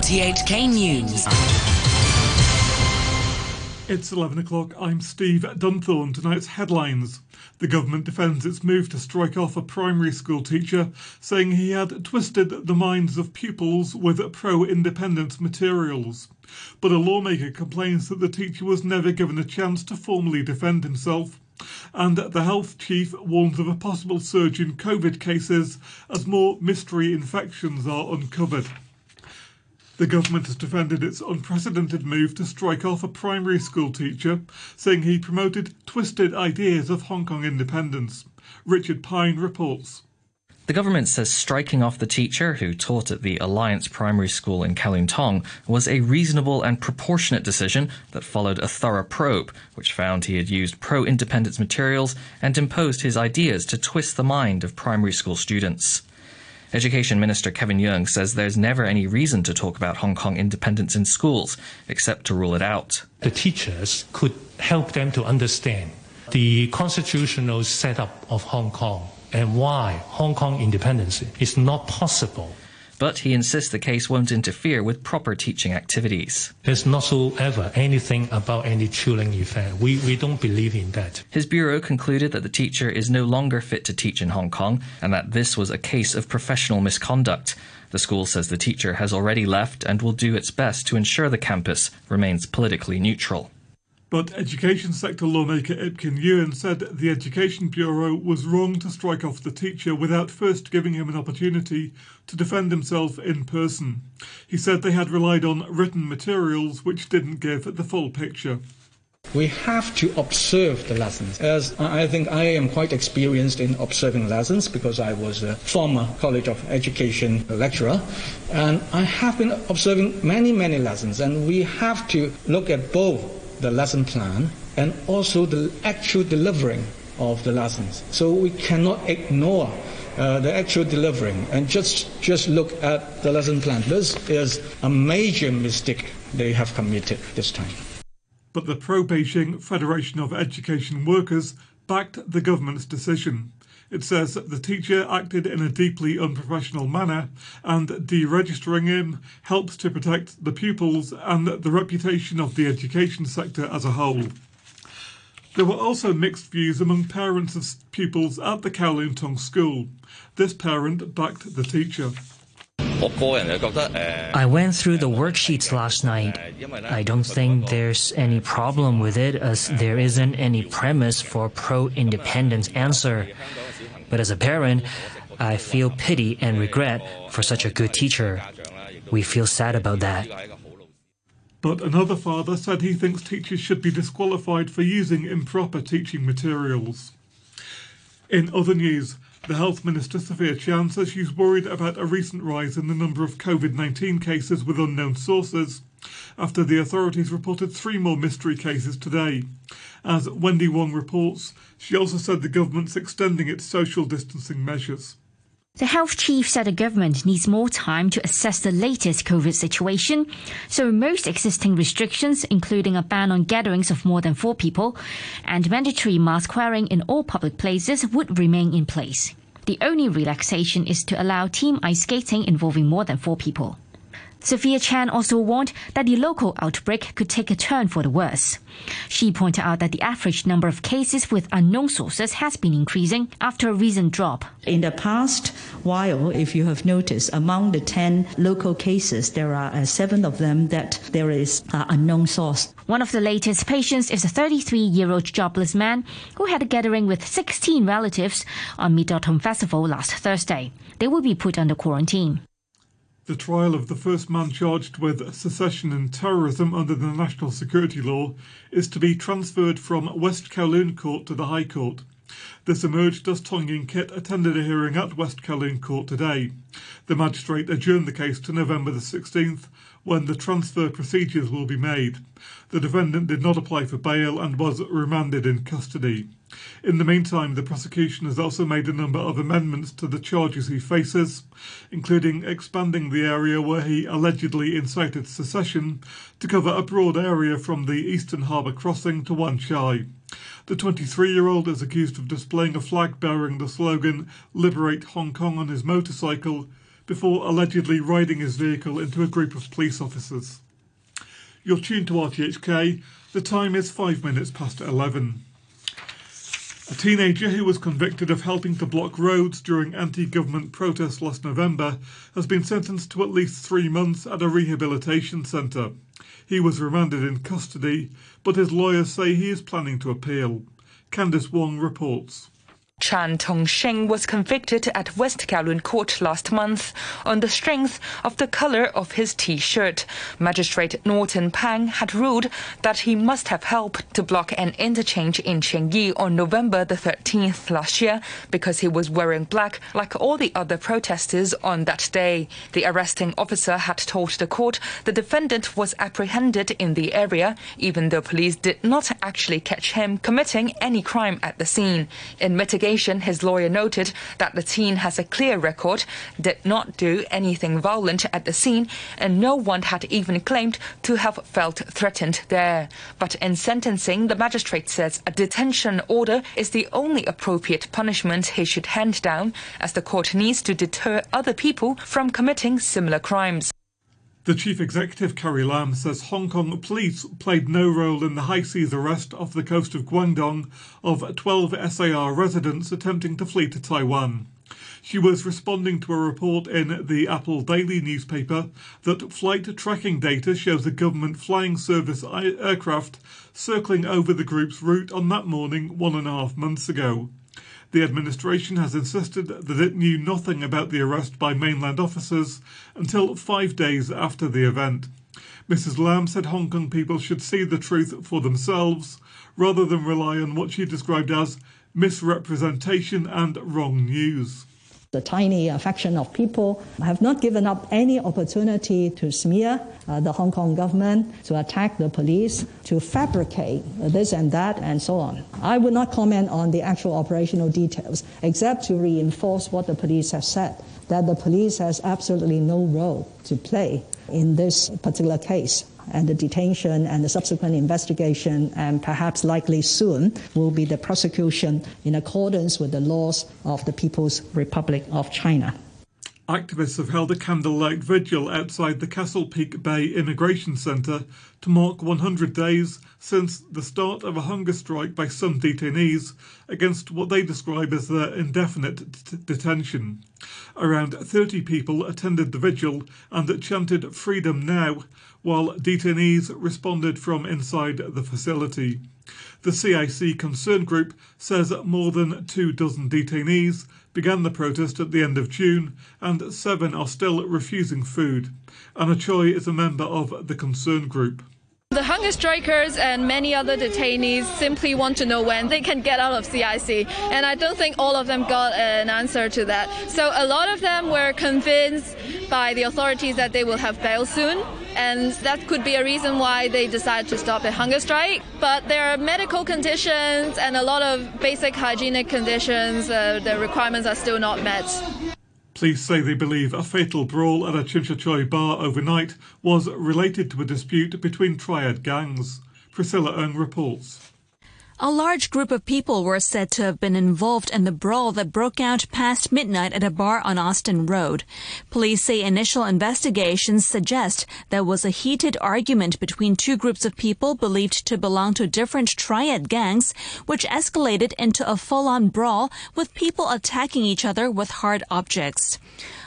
RTHK News. It's 11 o'clock. I'm Steve Dunthorne. Tonight's headlines. The government defends its move to strike off a primary school teacher, saying he had twisted the minds of pupils with pro independence materials. But a lawmaker complains that the teacher was never given a chance to formally defend himself. And the health chief warns of a possible surge in COVID cases as more mystery infections are uncovered. The government has defended its unprecedented move to strike off a primary school teacher, saying he promoted twisted ideas of Hong Kong independence. Richard Pine reports. The government says striking off the teacher who taught at the Alliance Primary School in Kowloon Tong was a reasonable and proportionate decision that followed a thorough probe, which found he had used pro independence materials and imposed his ideas to twist the mind of primary school students. Education Minister Kevin Yeung says there's never any reason to talk about Hong Kong independence in schools, except to rule it out. The teachers could help them to understand the constitutional setup of Hong Kong and why Hong Kong independence is not possible but he insists the case won't interfere with proper teaching activities. There's not so ever anything about any chilling effect. We, we don't believe in that. His bureau concluded that the teacher is no longer fit to teach in Hong Kong and that this was a case of professional misconduct. The school says the teacher has already left and will do its best to ensure the campus remains politically neutral. But education sector lawmaker Ip Kin Yuen said the Education Bureau was wrong to strike off the teacher without first giving him an opportunity to defend himself in person. He said they had relied on written materials which didn't give the full picture. We have to observe the lessons. As I think I am quite experienced in observing lessons because I was a former College of Education lecturer. And I have been observing many, many lessons. And we have to look at both the lesson plan and also the actual delivering of the lessons. So we cannot ignore uh, the actual delivering and just just look at the lesson plan. This is a major mistake they have committed this time. But the pro Beijing Federation of Education Workers backed the government's decision. It says that the teacher acted in a deeply unprofessional manner and deregistering him helps to protect the pupils and the reputation of the education sector as a whole. There were also mixed views among parents of pupils at the Kowloon Tong school. This parent backed the teacher. Uh, I went through the worksheets last night. I don't think there's any problem with it as there isn't any premise for pro-independence answer. But as a parent, I feel pity and regret for such a good teacher. We feel sad about that. But another father said he thinks teachers should be disqualified for using improper teaching materials. In other news, the Health Minister Sophia Chan says she's worried about a recent rise in the number of COVID 19 cases with unknown sources after the authorities reported three more mystery cases today. As Wendy Wong reports, she also said the government's extending its social distancing measures. The health chief said the government needs more time to assess the latest COVID situation, so most existing restrictions, including a ban on gatherings of more than four people and mandatory mask wearing in all public places, would remain in place. The only relaxation is to allow team ice skating involving more than four people. Sophia Chan also warned that the local outbreak could take a turn for the worse. She pointed out that the average number of cases with unknown sources has been increasing after a recent drop. In the past while, if you have noticed, among the 10 local cases, there are uh, seven of them that there is uh, unknown source. One of the latest patients is a 33 year old jobless man who had a gathering with 16 relatives on Mid Autumn Festival last Thursday. They will be put under quarantine. The trial of the first man charged with secession and terrorism under the national security law is to be transferred from West Kowloon Court to the High Court. This emerged as Tong Ying Kit attended a hearing at West Kowloon Court today. The magistrate adjourned the case to November the 16th when the transfer procedures will be made. The defendant did not apply for bail and was remanded in custody. In the meantime, the prosecution has also made a number of amendments to the charges he faces, including expanding the area where he allegedly incited secession to cover a broad area from the Eastern Harbour crossing to Wan Chai. The 23 year old is accused of displaying a flag bearing the slogan Liberate Hong Kong on his motorcycle before allegedly riding his vehicle into a group of police officers. You're tuned to RTHK. The time is five minutes past 11. A teenager who was convicted of helping to block roads during anti government protests last November has been sentenced to at least three months at a rehabilitation centre. He was remanded in custody, but his lawyers say he is planning to appeal. Candice Wong reports. Chan Tong Sheng was convicted at West Kowloon Court last month on the strength of the color of his T-shirt. Magistrate Norton Pang had ruled that he must have helped to block an interchange in Yi on November the 13th last year because he was wearing black like all the other protesters on that day. The arresting officer had told the court the defendant was apprehended in the area even though police did not actually catch him committing any crime at the scene. In mitigation his lawyer noted that the teen has a clear record, did not do anything violent at the scene, and no one had even claimed to have felt threatened there. But in sentencing, the magistrate says a detention order is the only appropriate punishment he should hand down, as the court needs to deter other people from committing similar crimes. The chief executive, Carrie Lam, says Hong Kong police played no role in the high seas arrest off the coast of Guangdong of 12 SAR residents attempting to flee to Taiwan. She was responding to a report in the Apple Daily newspaper that flight tracking data shows a government flying service aircraft circling over the group's route on that morning one and a half months ago. The administration has insisted that it knew nothing about the arrest by mainland officers until five days after the event. Mrs. Lam said Hong Kong people should see the truth for themselves rather than rely on what she described as misrepresentation and wrong news. The tiny faction of people have not given up any opportunity to smear uh, the Hong Kong government, to attack the police, to fabricate this and that, and so on. I would not comment on the actual operational details, except to reinforce what the police have said that the police has absolutely no role to play in this particular case and the detention and the subsequent investigation, and perhaps likely soon, will be the prosecution in accordance with the laws of the People's Republic of China. Activists have held a candlelight vigil outside the Castle Peak Bay Immigration Centre to mark 100 days since the start of a hunger strike by some detainees against what they describe as their indefinite detention. Around 30 people attended the vigil and chanted Freedom Now, while detainees responded from inside the facility. The CIC Concern Group says more than two dozen detainees began the protest at the end of June, and seven are still refusing food. Anna Choi is a member of the Concern Group. The hunger strikers and many other detainees simply want to know when they can get out of CIC, and I don't think all of them got an answer to that. So a lot of them were convinced by the authorities that they will have bail soon, and that could be a reason why they decided to stop the hunger strike. But there are medical conditions and a lot of basic hygienic conditions, uh, the requirements are still not met. Police say they believe a fatal brawl at a Sha bar overnight was related to a dispute between triad gangs. Priscilla Eung reports. A large group of people were said to have been involved in the brawl that broke out past midnight at a bar on Austin Road. Police say initial investigations suggest there was a heated argument between two groups of people believed to belong to different triad gangs, which escalated into a full-on brawl with people attacking each other with hard objects.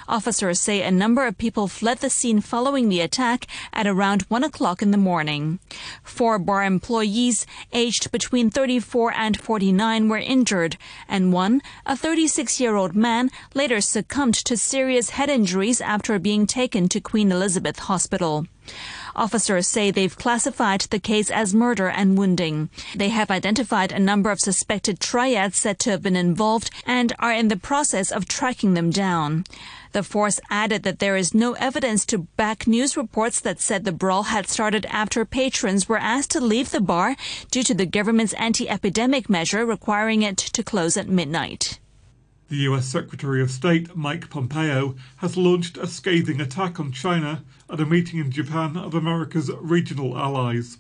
Officers say a number of people fled the scene following the attack at around 1 o'clock in the morning. Four bar employees aged between 34 and 49 were injured, and one, a 36 year old man, later succumbed to serious head injuries after being taken to Queen Elizabeth Hospital. Officers say they've classified the case as murder and wounding. They have identified a number of suspected triads said to have been involved and are in the process of tracking them down. The force added that there is no evidence to back news reports that said the brawl had started after patrons were asked to leave the bar due to the government's anti-epidemic measure requiring it to close at midnight. The US Secretary of State, Mike Pompeo, has launched a scathing attack on China at a meeting in Japan of America's regional allies.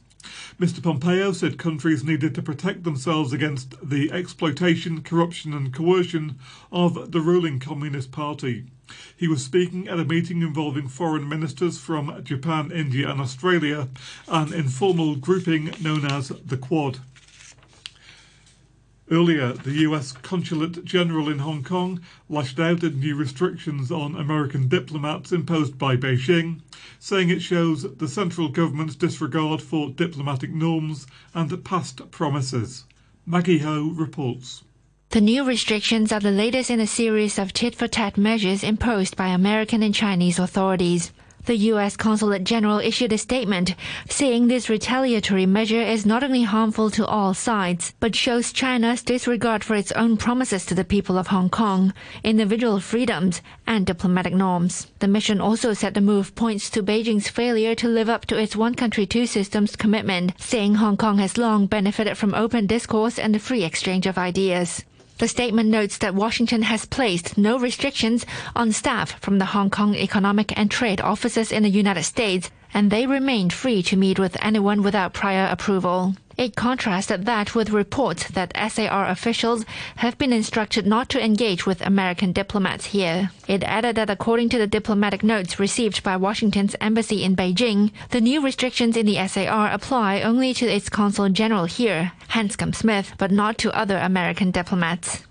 Mr. Pompeo said countries needed to protect themselves against the exploitation, corruption, and coercion of the ruling Communist Party. He was speaking at a meeting involving foreign ministers from Japan, India, and Australia, an informal grouping known as the Quad. Earlier, the US Consulate General in Hong Kong lashed out at new restrictions on American diplomats imposed by Beijing, saying it shows the central government's disregard for diplomatic norms and past promises. Maggie Ho reports. The new restrictions are the latest in a series of tit for tat measures imposed by American and Chinese authorities. The U.S. Consulate General issued a statement saying this retaliatory measure is not only harmful to all sides, but shows China's disregard for its own promises to the people of Hong Kong, individual freedoms, and diplomatic norms. The mission also said the move points to Beijing's failure to live up to its one country, two systems commitment, saying Hong Kong has long benefited from open discourse and the free exchange of ideas. The statement notes that Washington has placed no restrictions on staff from the Hong Kong Economic and Trade offices in the United States, and they remained free to meet with anyone without prior approval. It contrasted that with reports that SAR officials have been instructed not to engage with American diplomats here. It added that according to the diplomatic notes received by Washington's embassy in Beijing, the new restrictions in the SAR apply only to its consul general here, Hanscom Smith, but not to other American diplomats.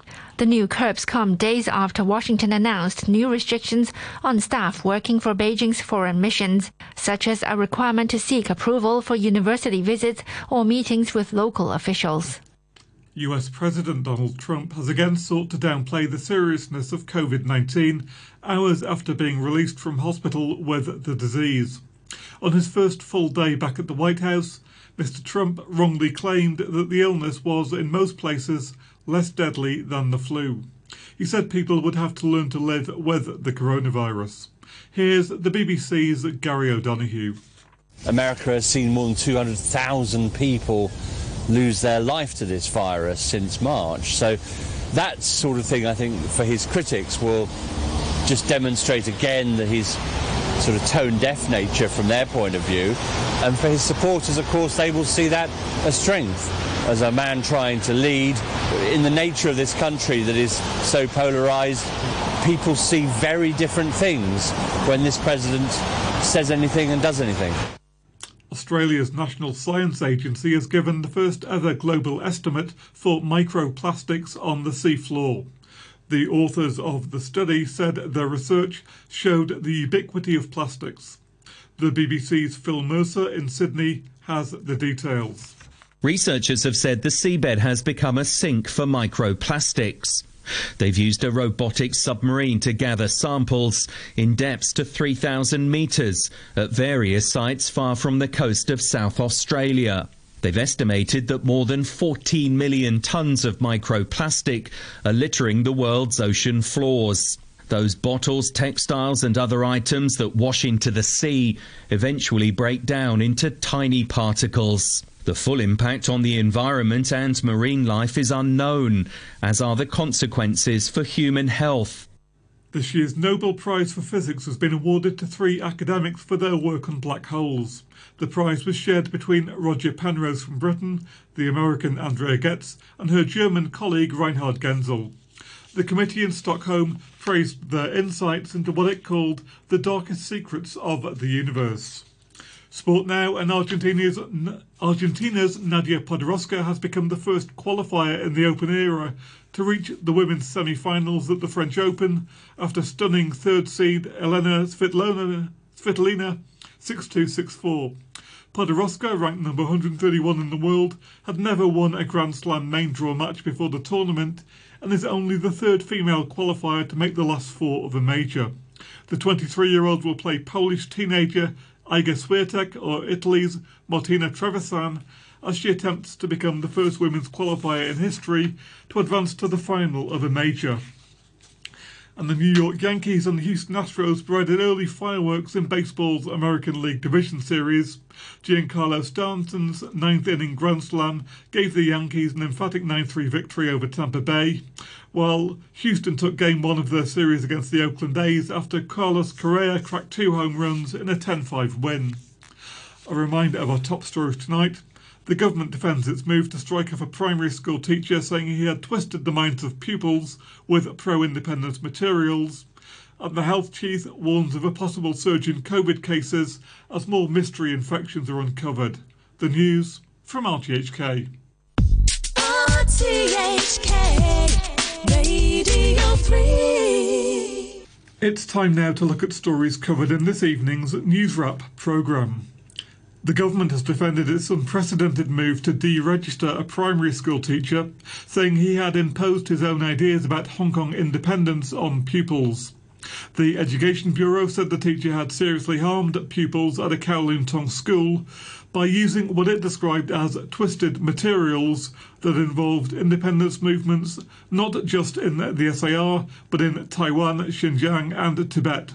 The new curbs come days after Washington announced new restrictions on staff working for Beijing's foreign missions, such as a requirement to seek approval for university visits or meetings with local officials. US President Donald Trump has again sought to downplay the seriousness of COVID 19 hours after being released from hospital with the disease. On his first full day back at the White House, Mr. Trump wrongly claimed that the illness was, in most places, less deadly than the flu. He said people would have to learn to live with the coronavirus. Here's the BBC's Gary O'Donoghue. America has seen more than 200,000 people lose their life to this virus since March. So that sort of thing, I think, for his critics will just demonstrate again that his sort of tone deaf nature from their point of view. And for his supporters, of course, they will see that as strength as a man trying to lead. In the nature of this country that is so polarised, people see very different things when this president says anything and does anything. Australia's National Science Agency has given the first ever global estimate for microplastics on the seafloor. The authors of the study said their research showed the ubiquity of plastics. The BBC's Phil Mercer in Sydney has the details. Researchers have said the seabed has become a sink for microplastics. They've used a robotic submarine to gather samples in depths to 3,000 metres at various sites far from the coast of South Australia. They've estimated that more than 14 million tonnes of microplastic are littering the world's ocean floors. Those bottles, textiles, and other items that wash into the sea eventually break down into tiny particles. The full impact on the environment and marine life is unknown, as are the consequences for human health. This year's Nobel Prize for Physics has been awarded to three academics for their work on black holes. The prize was shared between Roger Penrose from Britain, the American Andrea Ghez, and her German colleague Reinhard Genzel. The committee in Stockholm praised their insights into what it called the darkest secrets of the universe. Sport now, and Argentina's, Argentina's Nadia Podoroska has become the first qualifier in the Open era to reach the women's semi-finals at the French Open after stunning third seed Elena Svitolina, Svitolina 6-2-6-4. Podoroska, ranked number 131 in the world, had never won a Grand Slam main draw match before the tournament and is only the third female qualifier to make the last four of a major. The 23-year-old will play Polish teenager Iga Swiatek or Italy's Martina Trevisan as she attempts to become the first women's qualifier in history to advance to the final of a major. And the New York Yankees and the Houston Astros provided early fireworks in baseball's American League Division Series. Giancarlo Stanton's ninth inning grand slam gave the Yankees an emphatic 9 3 victory over Tampa Bay, while Houston took game one of their series against the Oakland A's after Carlos Correa cracked two home runs in a 10 5 win. A reminder of our top stories tonight. The government defends its move to strike off a primary school teacher, saying he had twisted the minds of pupils with pro independence materials. and the health chief warns of a possible surge in COVID cases as more mystery infections are uncovered. The news from RTHK. RTHK Radio 3. It's time now to look at stories covered in this evening's News Wrap programme. The government has defended its unprecedented move to deregister a primary school teacher, saying he had imposed his own ideas about Hong Kong independence on pupils. The Education Bureau said the teacher had seriously harmed pupils at a Kowloon Tong school by using what it described as twisted materials that involved independence movements not just in the SAR but in Taiwan, Xinjiang, and Tibet.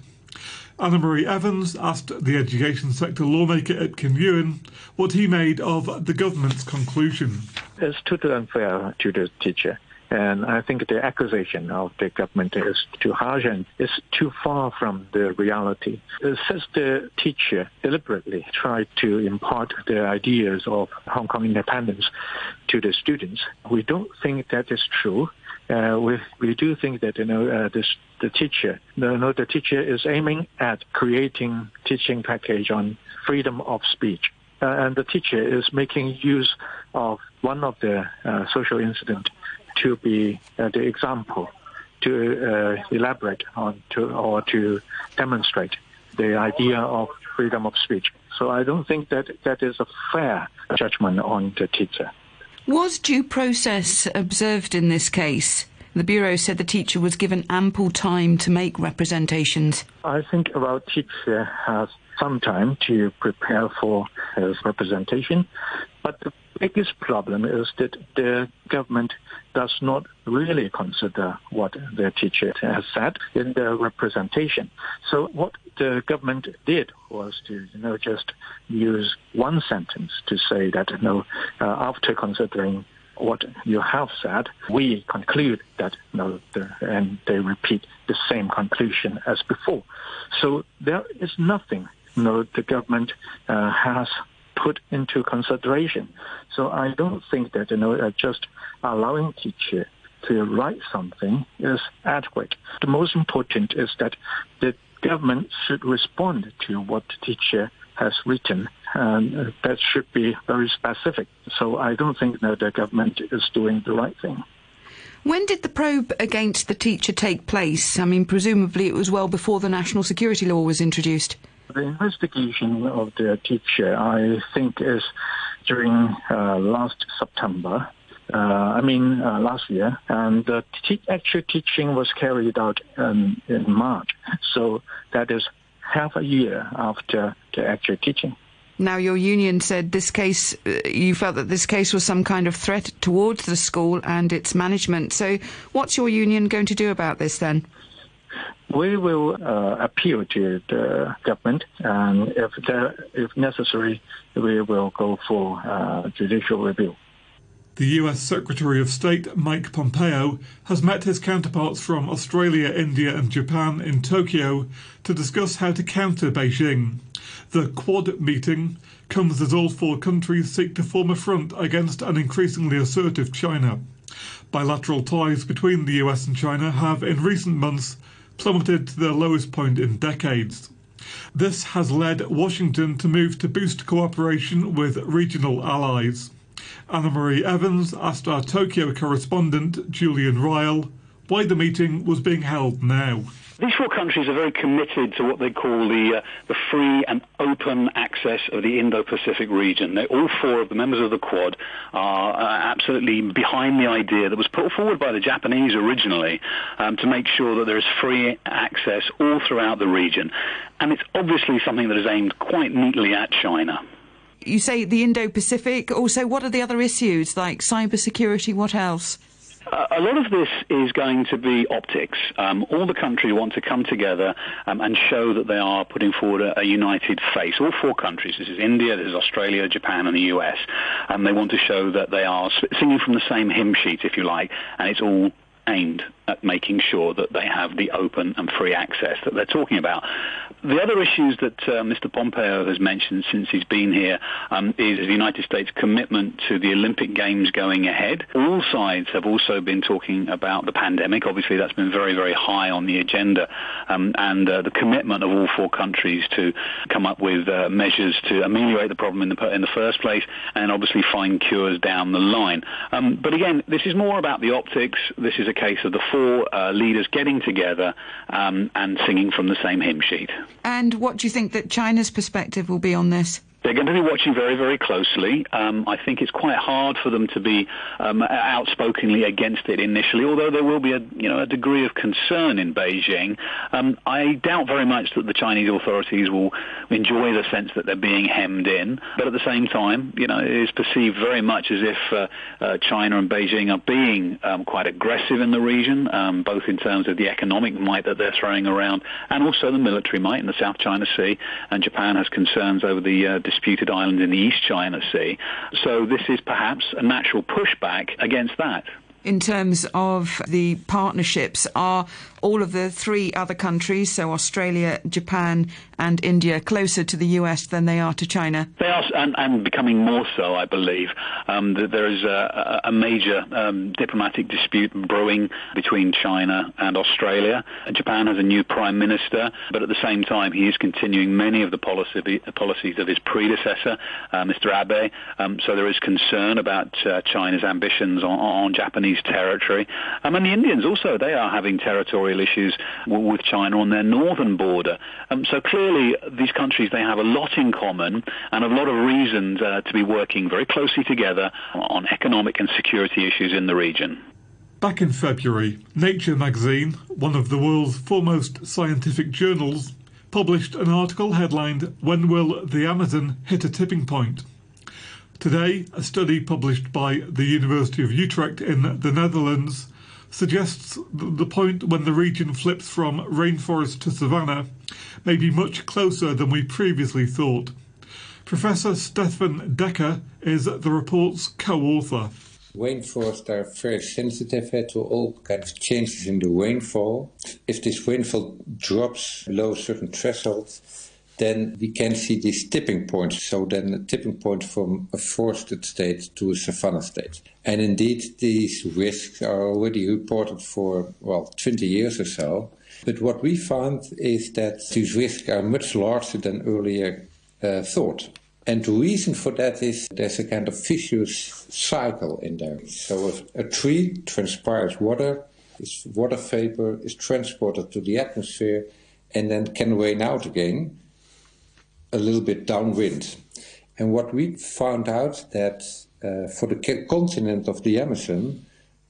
Annemarie Evans asked the education sector lawmaker Ip Kin Yuen what he made of the government's conclusion. It's totally unfair to the teacher. And I think the accusation of the government is too harsh and is too far from the reality. Since the teacher deliberately tried to impart the ideas of Hong Kong independence to the students, we don't think that is true. Uh, we we do think that you know uh, this, the teacher you know the teacher is aiming at creating teaching package on freedom of speech. Uh, and the teacher is making use of one of the uh, social incident to be uh, the example to elaborate on to or to demonstrate the idea of freedom of speech. So I don't think that that is a fair judgment on the teacher. Was due process observed in this case? The Bureau said the teacher was given ample time to make representations. I think our teacher uh, has some time to prepare for his representation, but the biggest problem is that the government does not really consider what the teacher has said in the representation. So what the government did was to, you know, just use one sentence to say that, you know, uh, after considering what you have said, we conclude that know, the, and they repeat the same conclusion as before. So there is nothing you know, the government uh, has put into consideration. So I don't think that you know uh, just allowing teacher to write something is adequate. The most important is that the government should respond to what the teacher has written, and that should be very specific. So I don't think that the government is doing the right thing. When did the probe against the teacher take place? I mean, presumably it was well before the national security law was introduced. The investigation of the teacher, I think, is during uh, last September. Uh, I mean, uh, last year, and the te- actual teaching was carried out um, in March. So that is half a year after the actual teaching. Now, your union said this case, uh, you felt that this case was some kind of threat towards the school and its management. So, what's your union going to do about this then? We will uh, appeal to the government, and if, there, if necessary, we will go for uh, judicial review. The US Secretary of State Mike Pompeo has met his counterparts from Australia, India, and Japan in Tokyo to discuss how to counter Beijing. The Quad meeting comes as all four countries seek to form a front against an increasingly assertive China. Bilateral ties between the US and China have in recent months plummeted to their lowest point in decades. This has led Washington to move to boost cooperation with regional allies. Annemarie Evans asked our Tokyo correspondent, Julian Ryall, why the meeting was being held now. These four countries are very committed to what they call the, uh, the free and open access of the Indo-Pacific region. They, all four of the members of the Quad are uh, absolutely behind the idea that was put forward by the Japanese originally um, to make sure that there is free access all throughout the region. And it's obviously something that is aimed quite neatly at China you say the Indo-Pacific. Also, what are the other issues like cybersecurity? What else? A lot of this is going to be optics. Um, all the countries want to come together um, and show that they are putting forward a, a, united face. All four countries, this is India, this is Australia, Japan and the US, and they want to show that they are singing from the same hymn sheet, if you like, and it's all aimed at making sure that they have the open and free access that they're talking about. The other issues that uh, Mr. Pompeo has mentioned since he's been here um, is the United States' commitment to the Olympic Games going ahead. All sides have also been talking about the pandemic. Obviously, that's been very, very high on the agenda, um, and uh, the commitment of all four countries to come up with uh, measures to ameliorate the problem in the in the first place, and obviously find cures down the line. Um, but again, this is more about the optics. This is a case of the four uh, leaders getting together um, and singing from the same hymn sheet. And what do you think that China's perspective will be on this? They're going to be watching very, very closely. Um, I think it's quite hard for them to be um, outspokenly against it initially, although there will be a, you know, a degree of concern in Beijing. Um, I doubt very much that the Chinese authorities will enjoy the sense that they're being hemmed in, but at the same time, you know, it is perceived very much as if uh, uh, China and Beijing are being um, quite aggressive in the region, um, both in terms of the economic might that they're throwing around and also the military might in the South China Sea. And Japan has concerns over the uh, disputed islands in the East China Sea. So this is perhaps a natural pushback against that. In terms of the partnerships, are all of the three other countries, so Australia, Japan, and India, closer to the US than they are to China? They are, and, and becoming more so, I believe. Um, there is a, a major um, diplomatic dispute brewing between China and Australia. Japan has a new prime minister, but at the same time, he is continuing many of the policy, policies of his predecessor, uh, Mr. Abe. Um, so there is concern about uh, China's ambitions on, on Japanese territory. Um, and the Indians also, they are having territorial issues with China on their northern border. Um, so clearly, these countries they have a lot in common and a lot of reasons uh, to be working very closely together on economic and security issues in the region. Back in February, Nature magazine, one of the world's foremost scientific journals, published an article headlined When Will the Amazon Hit a Tipping Point? Today, a study published by the University of Utrecht in the Netherlands suggests that the point when the region flips from rainforest to savanna may be much closer than we previously thought. Professor Stefan Dekker is the report's co-author. Rainforests are very sensitive eh, to all kinds of changes in the rainfall. If this rainfall drops below certain threshold, then we can see these tipping points. So then a tipping point from a forested state to a savanna state. And indeed, these risks are already reported for, well, 20 years or so. But what we found is that these risks are much larger than earlier uh, thought. And the reason for that is there's a kind of vicious cycle in there. So a tree transpires water, its water vapor is transported to the atmosphere and then can rain out again a little bit downwind. And what we found out that uh, for the continent of the Amazon,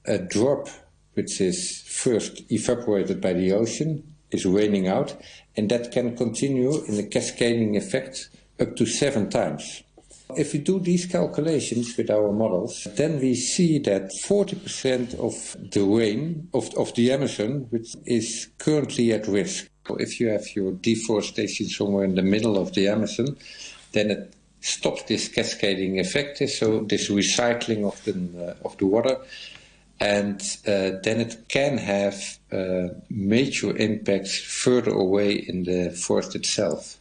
a drop which is first evaporated by the ocean is raining out, and that can continue in a cascading effect up to seven times. If we do these calculations with our models, then we see that 40% of the rain of, of the Amazon which is currently at risk. If you have your deforestation somewhere in the middle of the Amazon, then it stops this cascading effect, so this recycling of the, uh, of the water, and uh, then it can have uh, major impacts further away in the forest itself.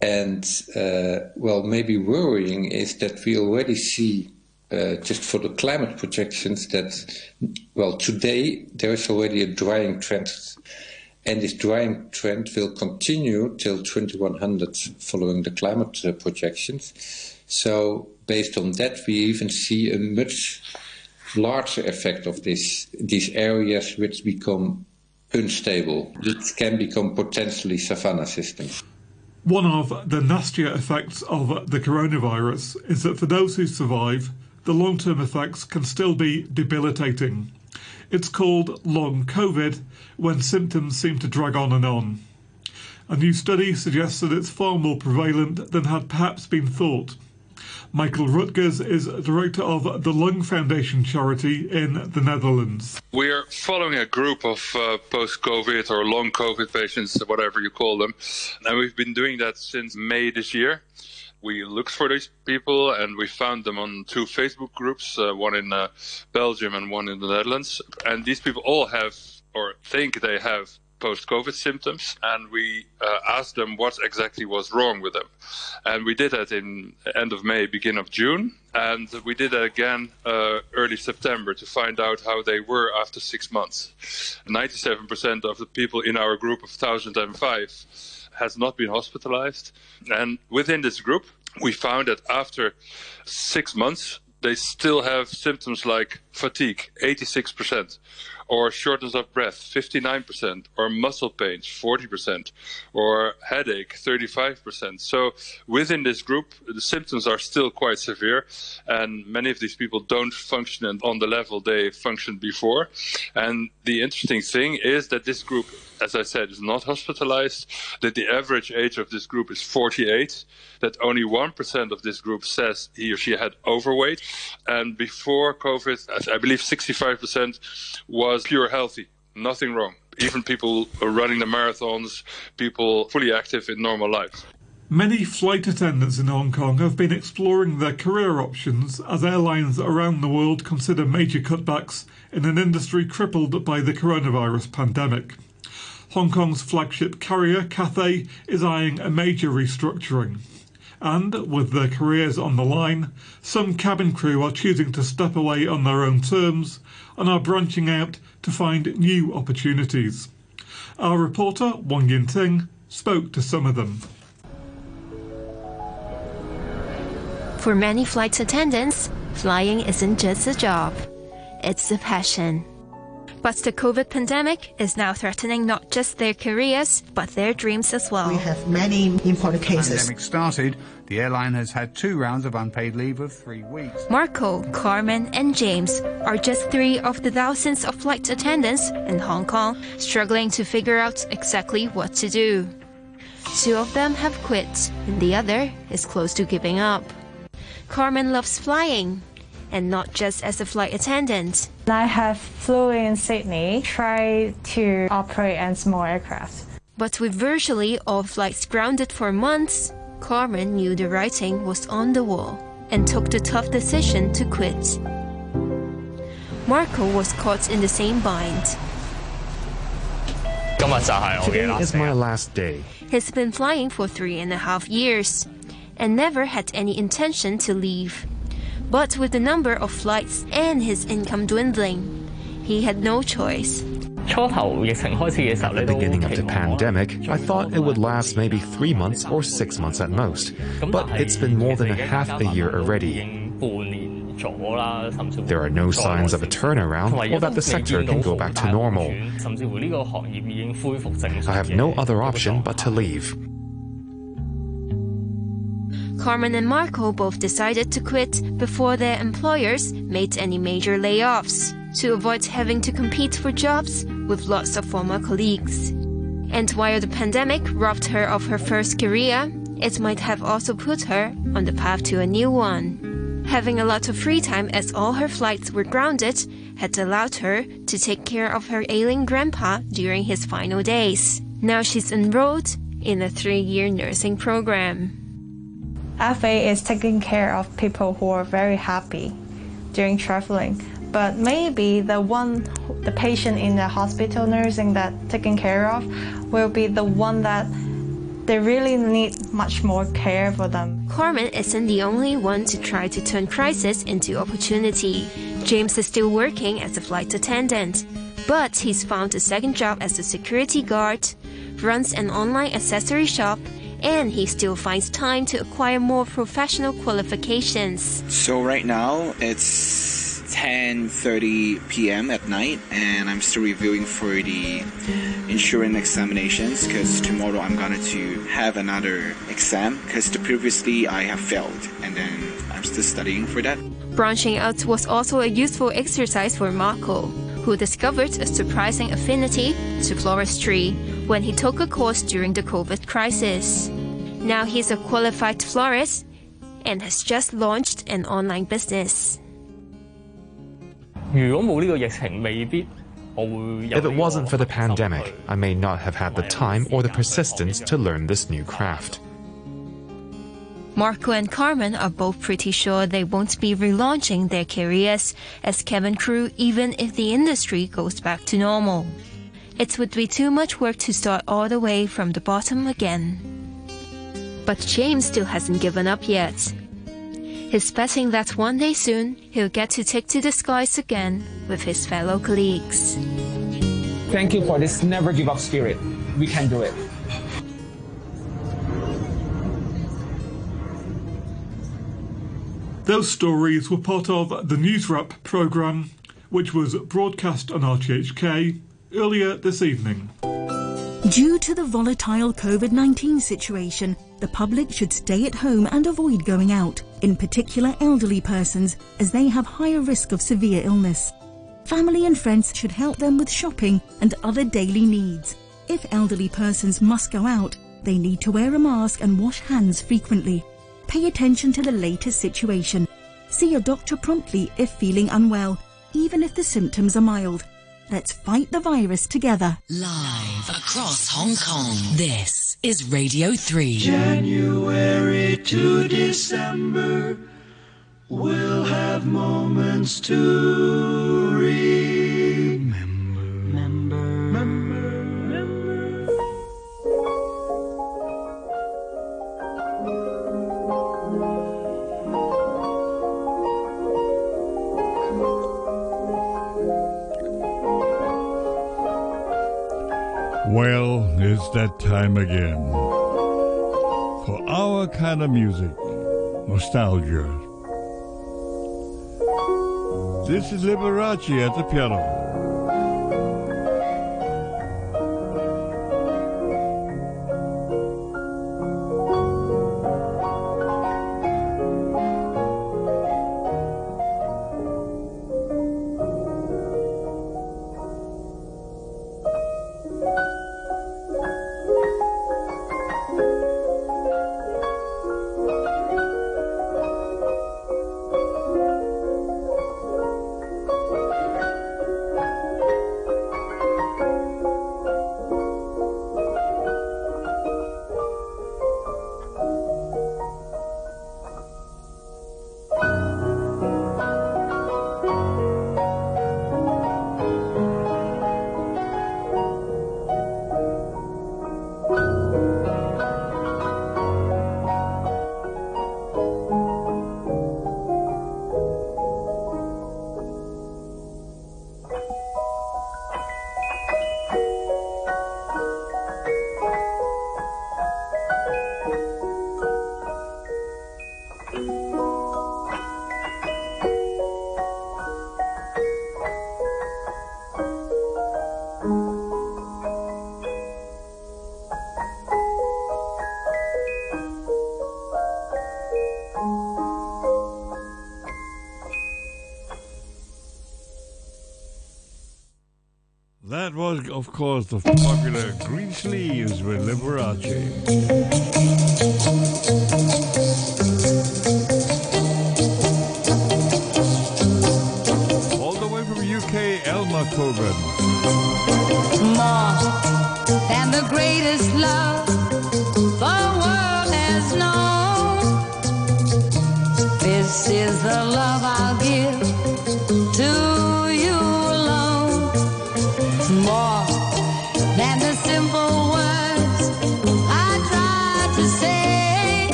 And, uh, well, maybe worrying is that we already see uh, just for the climate projections that, well, today there is already a drying trend and this drying trend will continue till 2100 following the climate uh, projections. So based on that, we even see a much larger effect of this, these areas which become unstable. It can become potentially savanna systems. One of the nastier effects of the coronavirus is that for those who survive, the long term effects can still be debilitating. It's called long COVID when symptoms seem to drag on and on. A new study suggests that it's far more prevalent than had perhaps been thought. Michael Rutgers is director of the Lung Foundation charity in the Netherlands. We're following a group of uh, post COVID or long COVID patients, whatever you call them, and we've been doing that since May this year. We looked for these people and we found them on two Facebook groups, uh, one in uh, Belgium and one in the Netherlands. And these people all have or think they have post-COVID symptoms, and we uh, asked them what exactly was wrong with them. And we did that in end of May, beginning of June, and we did that again uh, early September to find out how they were after six months. 97% of the people in our group of 1,005 has not been hospitalized, and within this group, we found that after six months, they still have symptoms like fatigue, 86%, or shortness of breath, 59%, or muscle pains, 40%, or headache, 35%. So within this group, the symptoms are still quite severe, and many of these people don't function on the level they functioned before. And the interesting thing is that this group, as I said, is not hospitalized, that the average age of this group is 48, that only 1% of this group says he or she had overweight, and before COVID, I believe 65% was pure healthy, nothing wrong. Even people running the marathons, people fully active in normal lives. Many flight attendants in Hong Kong have been exploring their career options as airlines around the world consider major cutbacks in an industry crippled by the coronavirus pandemic. Hong Kong's flagship carrier, Cathay, is eyeing a major restructuring. And with their careers on the line, some cabin crew are choosing to step away on their own terms and are branching out to find new opportunities. Our reporter, Wang Yinting, spoke to some of them. For many flight attendants, flying isn't just a job, it's a passion. But the COVID pandemic is now threatening not just their careers, but their dreams as well. We have many imported cases. The pandemic started, the airline has had two rounds of unpaid leave of three weeks. Marco, Carmen, and James are just three of the thousands of flight attendants in Hong Kong struggling to figure out exactly what to do. Two of them have quit, and the other is close to giving up. Carmen loves flying, and not just as a flight attendant. I have flew in Sydney, tried to operate on small aircraft. But with virtually all flights grounded for months, Carmen knew the writing was on the wall and took the tough decision to quit. Marco was caught in the same bind. Today is my last day. He's been flying for three and a half years and never had any intention to leave. But with the number of flights and his income dwindling, he had no choice. At the beginning of the pandemic, I thought it would last maybe three months or six months at most. But it's been more than a half a year already. There are no signs of a turnaround or that the sector can go back to normal. I have no other option but to leave. Carmen and Marco both decided to quit before their employers made any major layoffs to avoid having to compete for jobs with lots of former colleagues. And while the pandemic robbed her of her first career, it might have also put her on the path to a new one. Having a lot of free time as all her flights were grounded had allowed her to take care of her ailing grandpa during his final days. Now she's enrolled in a three year nursing program. FA is taking care of people who are very happy during traveling. But maybe the one, the patient in the hospital nursing that taken care of will be the one that they really need much more care for them. Carmen isn't the only one to try to turn crisis into opportunity. James is still working as a flight attendant, but he's found a second job as a security guard, runs an online accessory shop, and he still finds time to acquire more professional qualifications. So right now it's 10:30 p.m. at night, and I'm still reviewing for the insurance examinations because tomorrow I'm going to have another exam because previously I have failed, and then I'm still studying for that. Branching out was also a useful exercise for Marco, who discovered a surprising affinity to floristry when he took a course during the COVID crisis. Now he's a qualified florist and has just launched an online business. If it wasn't for the pandemic, I may not have had the time or the persistence to learn this new craft. Marco and Carmen are both pretty sure they won't be relaunching their careers as cabin crew even if the industry goes back to normal. It would be too much work to start all the way from the bottom again. But James still hasn't given up yet. He's betting that one day soon he'll get to take to the skies again with his fellow colleagues. Thank you for this never give up spirit. We can do it. Those stories were part of the News Wrap programme, which was broadcast on RTHK earlier this evening. Due to the volatile COVID 19 situation, the public should stay at home and avoid going out, in particular elderly persons, as they have higher risk of severe illness. Family and friends should help them with shopping and other daily needs. If elderly persons must go out, they need to wear a mask and wash hands frequently. Pay attention to the latest situation. See your doctor promptly if feeling unwell, even if the symptoms are mild. Let's fight the virus together. Live across Hong Kong, this is Radio 3. January to December, we'll have moments to remember. It's that time again. For our kind of music, nostalgia. This is Liberace at the piano. That was, of course, the popular Green Sleeves with Liberace.